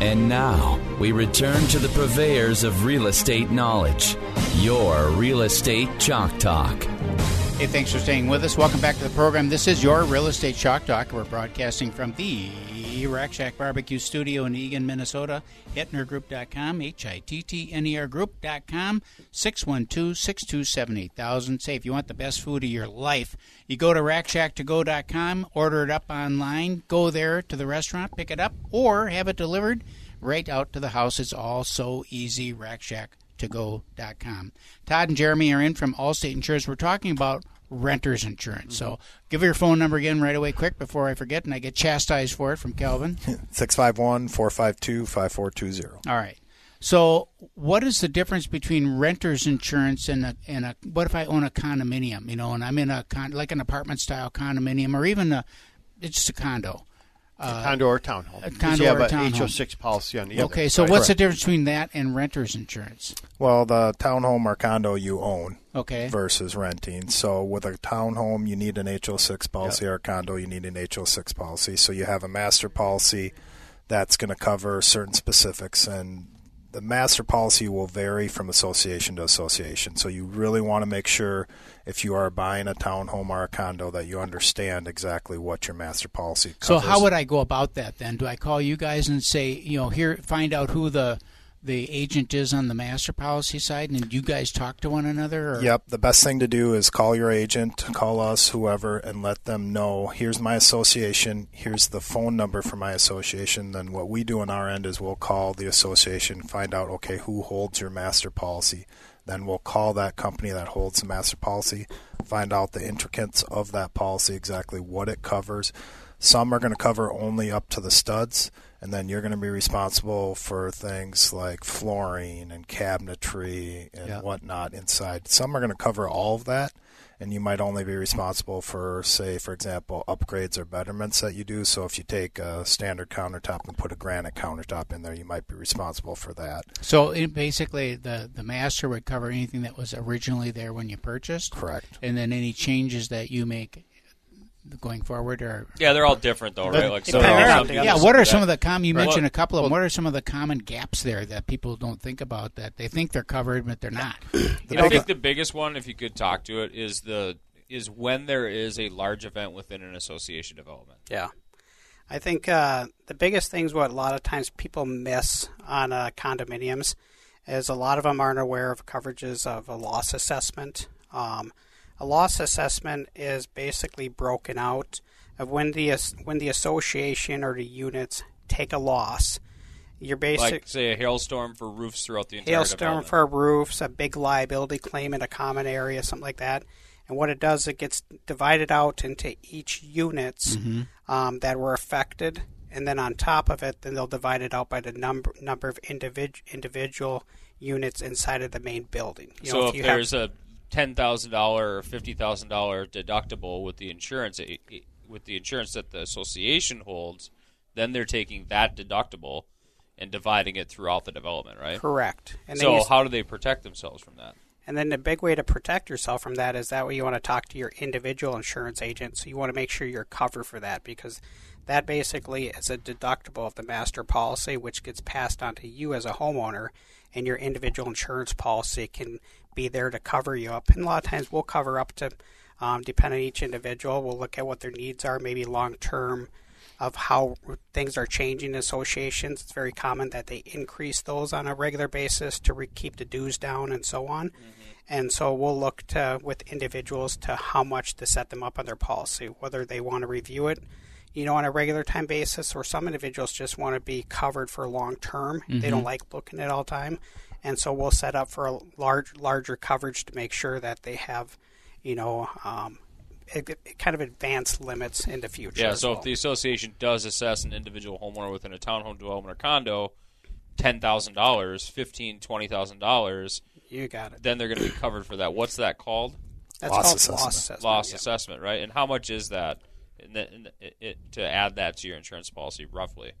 And now we return to the purveyors of real estate knowledge. Your Real Estate Chalk Talk. Hey, thanks for staying with us. Welcome back to the program. This is your Real Estate Chalk Talk. We're broadcasting from the Rack Shack Barbecue Studio in Eagan, Minnesota. HittnerGroup.com, H-I-T-T-N-E-R Group.com, 612-627-8000. Say, if you want the best food of your life, you go to RackShackToGo.com, order it up online, go there to the restaurant, pick it up, or have it delivered right out to the house. It's all so easy, RackShackToGo.com. Todd and Jeremy are in from Allstate Insurance. We're talking about renter's insurance. So give your phone number again right away, quick, before I forget, and I get chastised for it from Calvin. 651 452 5420. All right. So, what is the difference between renter's insurance and a, and a what if I own a condominium, you know, and I'm in a con, like an apartment style condominium or even a it's just a condo. Uh, condo or townhome. A condo you have or a townhome. HO6 policy on the other. Okay, so Right. what's the difference between that and renter's insurance? Well, the townhome or condo you own Okay. versus renting. So with a townhome, you need an HO6 policy, or a condo, you need an HO6 policy. So you have a master policy that's going to cover certain specifics, and the master policy will vary from association to association. So you really want to make sure if you are buying a townhome or a condo that you understand exactly what your master policy covers. So how would I go about that then? Do I call you guys and say, you know, here find out who the the agent is on the master policy side, and you guys talk to one another? Or? Yep. The best thing to do is call your agent, call us, whoever, and let them know here's my association, here's the phone number for my association. Then what we do on our end is we'll call the association, find out, okay, who holds your master policy. Then we'll call that company that holds the master policy, find out the intricacies of that policy, exactly what it covers. Some are going to cover only up to the studs, and then you're going to be responsible for things like flooring and cabinetry and Yeah. whatnot inside. Some are going to cover all of that, and you might only be responsible for, say, for example, upgrades or betterments that you do. So if you take a standard countertop and put a granite countertop in there, you might be responsible for that. So basically, the the master would cover anything that was originally there when you purchased, Correct. and then any changes that you make going forward, or Yeah, they're all different though, right? Like some, some yeah. What are some of the common? You Right. mentioned Well- a couple of them. What are some of the common gaps there that people don't think about that they think they're covered but they're not? You know, I think the biggest one, if you could talk to it, is the is when there is a large event within an association development. Yeah. I think uh, the biggest things what a lot of times people miss on uh, condominiums is a lot of them aren't aware of coverages of a loss assessment. Um, a loss assessment is basically broken out of when the when the association or the units take a loss. You're basic Like say a hailstorm for roofs throughout the entire hailstorm for roofs, a big liability claim in a common area, something like that. And what it does, it gets divided out into each units um, that were affected, and then on top of it, then they'll divide it out by the number number of individ- individual units inside of the main building. You know, so if, you have- there's a ten thousand dollar or fifty thousand dollar deductible with the insurance it- it- with the insurance that the association holds, then they're taking that deductible and dividing it throughout the development, right? correct. And so you, how do they protect themselves from that? And then the big way to protect yourself from that is that way you want to talk to your individual insurance agent. So you want to make sure you're covered for that because that basically is a deductible of the master policy, which gets passed on to you as a homeowner, and your individual insurance policy can be there to cover you up. And a lot of times we'll cover up to, um, depending on each individual, we'll look at what their needs are, maybe long term of how things are changing in associations. It's very common that they increase those on a regular basis to re- keep the dues down and so on. And so we'll look to with individuals to how much to set them up on their policy, whether they want to review it, you know, on a regular time basis, or some individuals just want to be covered for long term. They don't like looking at all time, and so we'll set up for a large larger coverage to make sure that they have, you know, um, it, it kind of advanced limits in the future. Yeah, so well. if the association does assess an individual homeowner within a townhome development or condo ten thousand dollars, fifteen, twenty thousand dollars, you got it. then they're going to be covered for that. What's that called? That's Loss called assessment. loss assessment. Loss yeah. assessment, right? And how much is that? In the, in the, it, it, to add that to your insurance policy, roughly.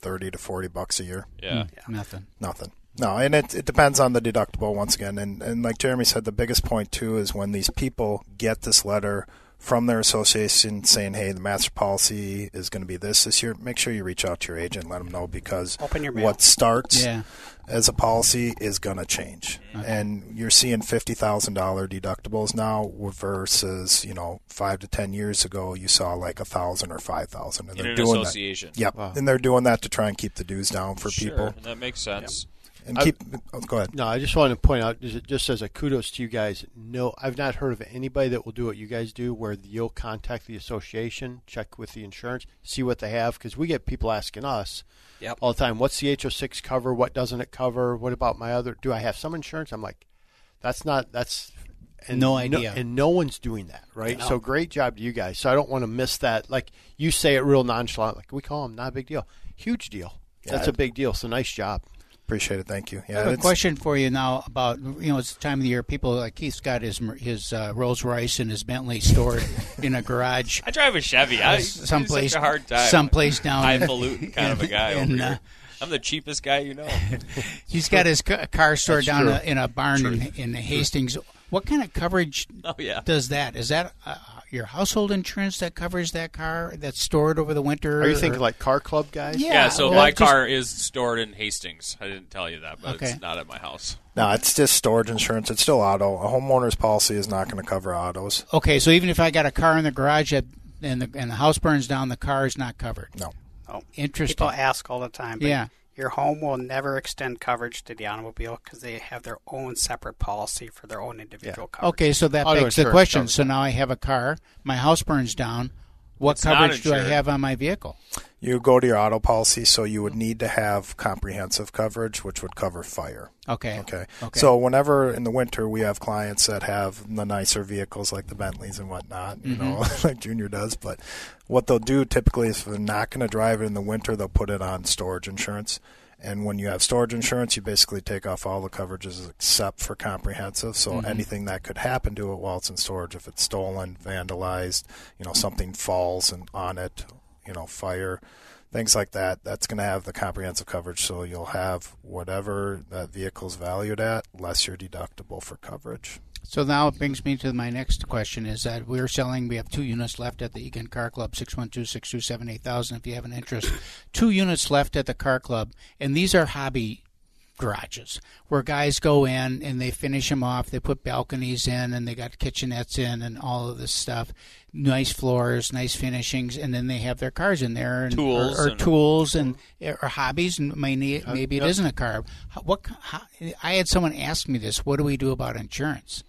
Thirty to forty bucks a year. Hmm. Yeah. Nothing. Nothing. No, and it it depends on the deductible once again. And and like Jeremy said, the biggest point too is when these people get this letter from their association saying, "Hey, the master policy is going to be this this year." Make sure you reach out to your agent, let them know because Open your what starts Yeah. as a policy is going to change, and you're seeing fifty thousand dollar deductibles now versus you know five to ten years ago you saw like a thousand or five thousand, and In they're an doing association. that. Yep, and they're doing that to try and keep the dues down for Sure, people and that makes sense. And I- keep. Oh, go ahead. No, I just want to point out, just- just as a kudos to you guys. No, I've not heard of anybody that will do what you guys do, where you'll contact the association, check with the insurance, see what they have, because we get people asking us Yep. all the time, "What's the HO6 cover? What doesn't it cover? What about my other? Do I have some insurance?" I'm like, "That's not. That's." And No idea. and no one's doing that, right? No. So great job to you guys. So I don't want to miss that. Like you say it real nonchalant, like we call them, not a big deal, huge deal. That's Yeah. a big deal. So nice job. Appreciate it. Thank you. I Yeah, have a question for you now about you know it's the time of the year. People like Keith's got his his uh, Rolls Royce and his Bentley stored in a garage I drive a Chevy. I someplace such a hard time. someplace down highfalutin kind of a guy in, over uh, here. I'm the cheapest guy you know. He's got his car stored That's down a, in a barn in, in Hastings. What kind of coverage Oh yeah. does that? Is that uh, your household insurance that covers that car that's stored over the winter? Are you thinking or- like car club guys? Yeah. Yeah, so well, my just- car is stored in Hastings. I didn't tell you that, but Okay. it's not at my house. No, it's just storage insurance. It's still auto. A homeowner's policy is not going to cover autos. Okay, so even if I got a car in the garage that, and the and the house burns down, the car is not covered. No. Oh, Interesting. People ask all the time. But Yeah. Your home will never extend coverage to the automobile because they have their own separate policy for their own individual coverage. Okay, so that Auto begs the question. So now I have a car, my house burns down. What It's coverage do I have on my vehicle? You go to your auto policy, so you would need to have comprehensive coverage, which would cover fire. Okay. Okay. Okay. So whenever in the winter we have clients that have the nicer vehicles like the Bentleys and whatnot, you know, Mm-hmm. like Junior does. But what they'll do typically is if they're not going to drive it in the winter, they'll put it on storage insurance. And when you have storage insurance, you basically take off all the coverages except for comprehensive. So Mm-hmm. anything that could happen to it while it's in storage, if it's stolen, vandalized, you know, something falls and on it, you know, fire, things like that, that's going to have the comprehensive coverage. So you'll have whatever that vehicle's valued at, less your deductible for coverage. So now it brings me to my next question: Is that we're selling? We have two units left at the Eagan Car Club, 612-627-8000 If you have an interest, two units left at the car club, and these are hobby garages where guys go in and they finish them off. They put balconies in and they got kitchenettes in and all of this stuff. Nice floors, nice finishings, and then they have their cars in there and Tools or, or and- tools and eh, or hobbies. And maybe uh, maybe it isn't a car. What how, I had someone ask me this. What do we do about insurance?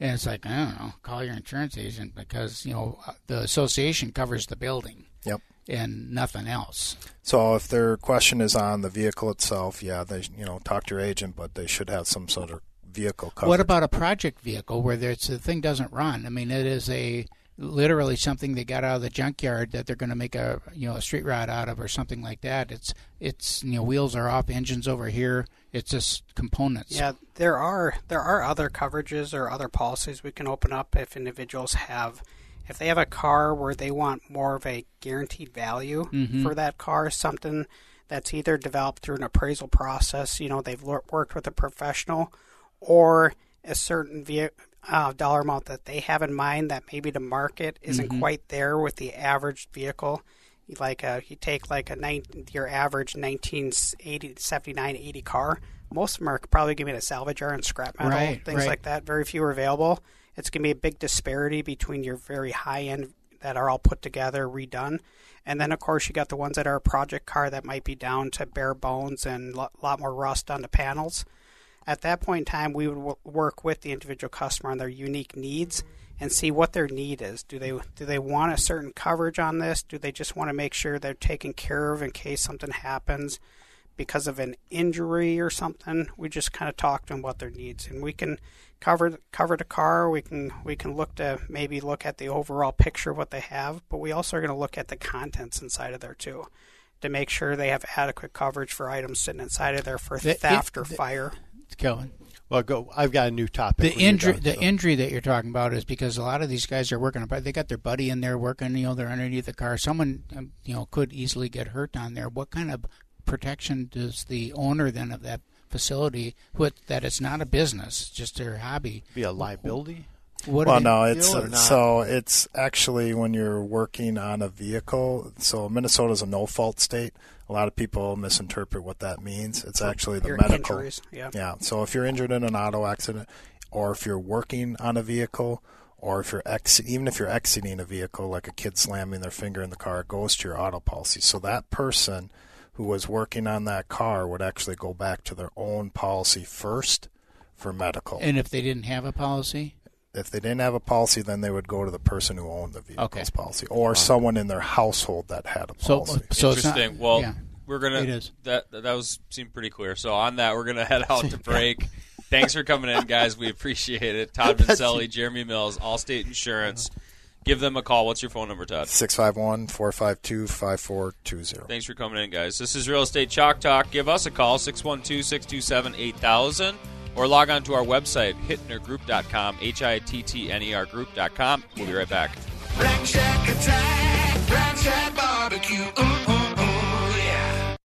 And it's like I don't know. Call your insurance agent because you know uh, the association covers the building Yep. and nothing else. So if their question is on the vehicle itself, yeah, they you know talk to your agent, but they should have some sort of vehicle coverage. What about a project vehicle where there's, the thing doesn't run? I mean, it is a literally something they got out of the junkyard that they're going to make a you know a street rod out of or something like that. It's it's you know wheels are off, engines over here. It's just components. Yeah, there are there are other coverages or other policies we can open up if individuals have if they have a car where they want more of a guaranteed value mm-hmm. for that car, something that's either developed through an appraisal process, you know, they've worked with a professional, or a certain ve- uh, dollar amount that they have in mind that maybe the market isn't quite there with the average vehicle. Like uh, you take like a nine, your average 1980, 79, 80 car. Most of them are probably going to be in a salvage yard and scrap metal, Right, things right. like that. Very few are available. It's going to be a big disparity between your very high end that are all put together, redone, and then of course you got the ones that are a project car that might be down to bare bones and a lot more rust on the panels. At that point in time, we would w- work with the individual customer on their unique needs and see what their need is. Do they do they want a certain coverage on this? Do they just want to make sure they're taken care of in case something happens? because of an injury or something, we just kind of talk to them about their needs, and we can cover cover the car. We can we can look to maybe look at the overall picture of what they have, but we also are going to look at the contents inside of there too, to make sure they have adequate coverage for items sitting inside of there for The- theft it- or fire. Kevin. Well, go. I've got a new topic. The injury, done, the so. injury that you're talking about is because a lot of these guys are working. They got their buddy in there working. You know, they're underneath the car. Someone, um, you know, could easily get hurt on there. What kind of protection does the owner then of that facility put that it's not a business, just their hobby? be a liability. What well, no, it's not? so it's actually when you're working on a vehicle. So Minnesota is a no-fault state. A lot of people misinterpret what that means. It's actually the Your medical. injuries, yeah. Yeah. So if you're injured in an auto accident, or if you're working on a vehicle, or if you're ex- even if you're exiting a vehicle, like a kid slamming their finger in the car, it goes to your auto policy. So that person who was working on that car would actually go back to their own policy first for medical. And if they didn't have a policy, if they didn't have a policy, then they would go to the person who owned the vehicle's Okay. policy, or someone in their household that had a policy. Uh, so it's not. Interesting. well, yeah. we're gonna It is. that that was seemed pretty clear. So on that, we're gonna head out to break. Thanks for coming in, guys. We appreciate it. Todd Vincelli, Jeremy Mills, Allstate Insurance. Give them a call. What's your phone number, Todd? 651 452 5420. Thanks for coming in, guys. This is Real Estate Chalk Talk. Give us a call, 612 627 8000, or log on to our website, hittnergroup.com, H I T T N E R group.com. We'll be right back.